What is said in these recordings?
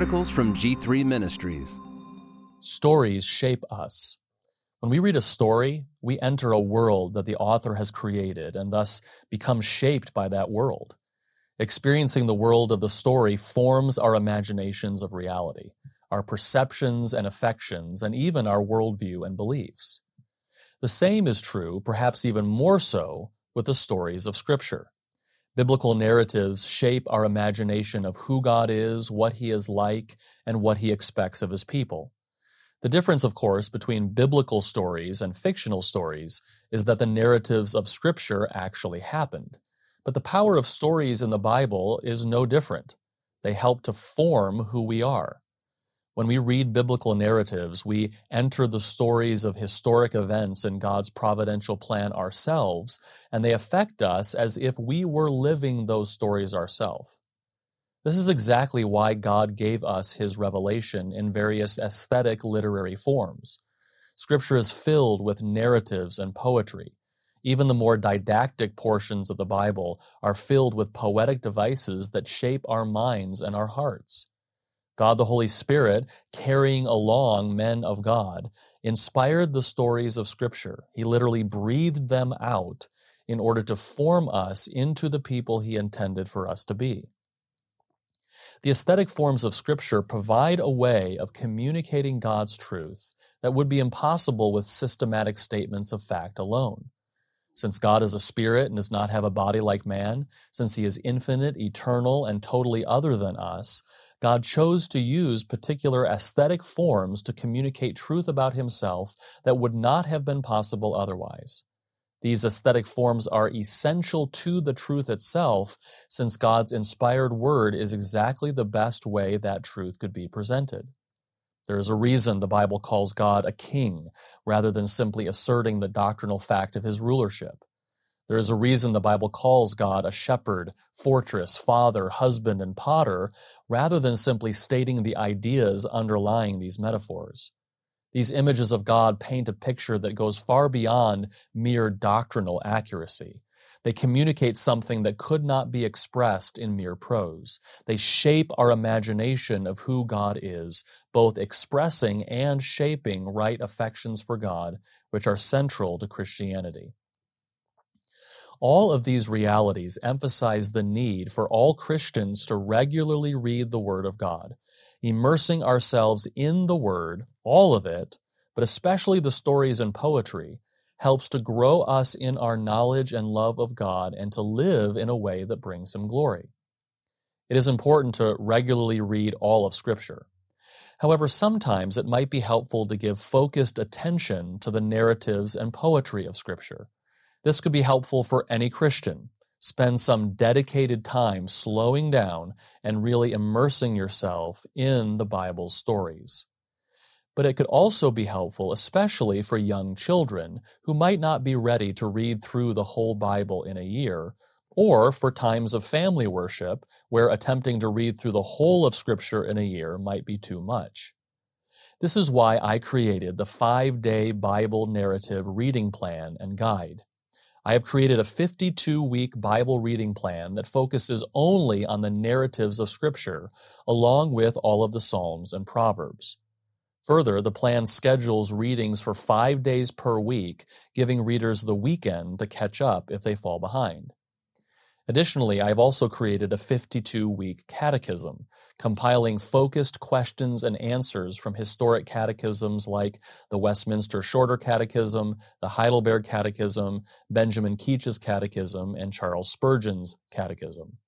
articles from G3 Ministries. Stories shape us. When we read a story, we enter a world that the author has created and thus become shaped by that world. Experiencing the world of the story forms our imaginations of reality, our perceptions and affections, and even our worldview and beliefs. The same is true, perhaps even more so, with the stories of Scripture. Biblical narratives shape our imagination of who God is, what He is like, and what He expects of His people. The difference, of course, between biblical stories and fictional stories is that the narratives of Scripture actually happened. But the power of stories in the Bible is no different. They help to form who we are. When we read biblical narratives, we enter the stories of historic events in God's providential plan ourselves, and they affect us as if we were living those stories ourselves. This is exactly why God gave us his revelation in various aesthetic literary forms. Scripture is filled with narratives and poetry. Even the more didactic portions of the Bible are filled with poetic devices that shape our minds and our hearts. God the Holy Spirit, carrying along men of God, inspired the stories of Scripture. He literally breathed them out in order to form us into the people He intended for us to be. The aesthetic forms of Scripture provide a way of communicating God's truth that would be impossible with systematic statements of fact alone. Since God is a spirit and does not have a body like man, since he is infinite, eternal, and totally other than us, God chose to use particular aesthetic forms to communicate truth about himself that would not have been possible otherwise. These aesthetic forms are essential to the truth itself, since God's inspired word is exactly the best way that truth could be presented. There is a reason the Bible calls God a king, rather than simply asserting the doctrinal fact of his rulership. There is a reason the Bible calls God a shepherd, fortress, father, husband, and potter, rather than simply stating the ideas underlying these metaphors. These images of God paint a picture that goes far beyond mere doctrinal accuracy. They communicate something that could not be expressed in mere prose. They shape our imagination of who God is, both expressing and shaping right affections for God, which are central to Christianity. All of these realities emphasize the need for all Christians to regularly read the Word of God, immersing ourselves in the Word, all of it, but especially the stories and poetry, helps to grow us in our knowledge and love of God and to live in a way that brings Him glory. It is important to regularly read all of Scripture. However, sometimes it might be helpful to give focused attention to the narratives and poetry of Scripture this could be helpful for any Christian. Spend some dedicated time slowing down and really immersing yourself in the Bible's stories. But it could also be helpful, especially for young children who might not be ready to read through the whole Bible in a year, or for times of family worship where attempting to read through the whole of Scripture in a year might be too much. This is why I created the five day Bible narrative reading plan and guide. I have created a 52 week Bible reading plan that focuses only on the narratives of Scripture, along with all of the Psalms and Proverbs. Further, the plan schedules readings for five days per week, giving readers the weekend to catch up if they fall behind. Additionally, I have also created a 52 week catechism, compiling focused questions and answers from historic catechisms like the Westminster Shorter Catechism, the Heidelberg Catechism, Benjamin Keach's Catechism, and Charles Spurgeon's Catechism.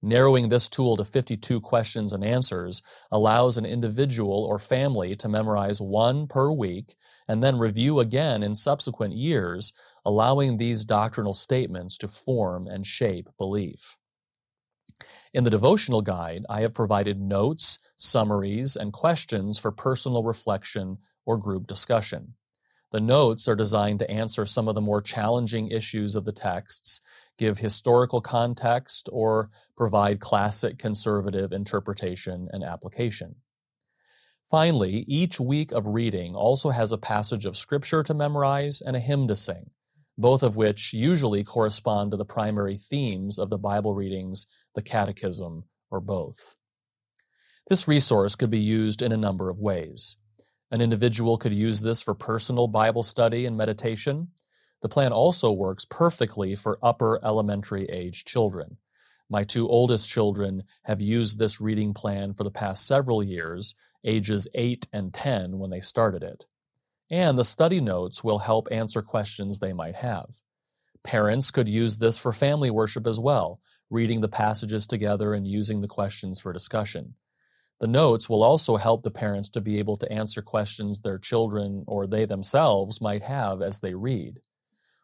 Narrowing this tool to 52 questions and answers allows an individual or family to memorize one per week and then review again in subsequent years allowing these doctrinal statements to form and shape belief. In the devotional guide, I have provided notes, summaries, and questions for personal reflection or group discussion. The notes are designed to answer some of the more challenging issues of the texts, give historical context, or provide classic conservative interpretation and application. Finally, each week of reading also has a passage of scripture to memorize and a hymn to sing both of which usually correspond to the primary themes of the Bible readings, the catechism, or both. This resource could be used in a number of ways. An individual could use this for personal Bible study and meditation. The plan also works perfectly for upper elementary age children. My two oldest children have used this reading plan for the past several years, ages 8 and 10 when they started it. And the study notes will help answer questions they might have. Parents could use this for family worship as well, reading the passages together and using the questions for discussion. The notes will also help the parents to be able to answer questions their children or they themselves might have as they read.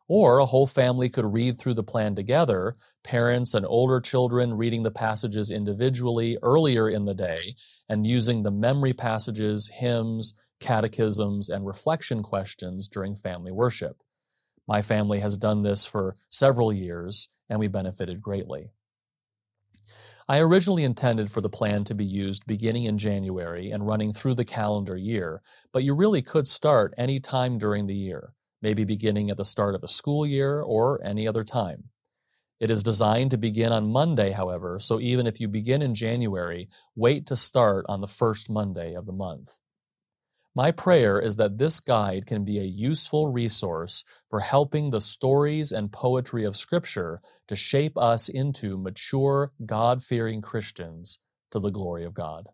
Or a whole family could read through the plan together, parents and older children reading the passages individually earlier in the day and using the memory passages, hymns, catechisms, and reflection questions during family worship. My family has done this for several years, and we benefited greatly. I originally intended for the plan to be used beginning in January and running through the calendar year, but you really could start any time during the year, maybe beginning at the start of a school year or any other time. It is designed to begin on Monday, however, so even if you begin in January, wait to start on the first Monday of the month. My prayer is that this guide can be a useful resource for helping the stories and poetry of Scripture to shape us into mature, God fearing Christians to the glory of God.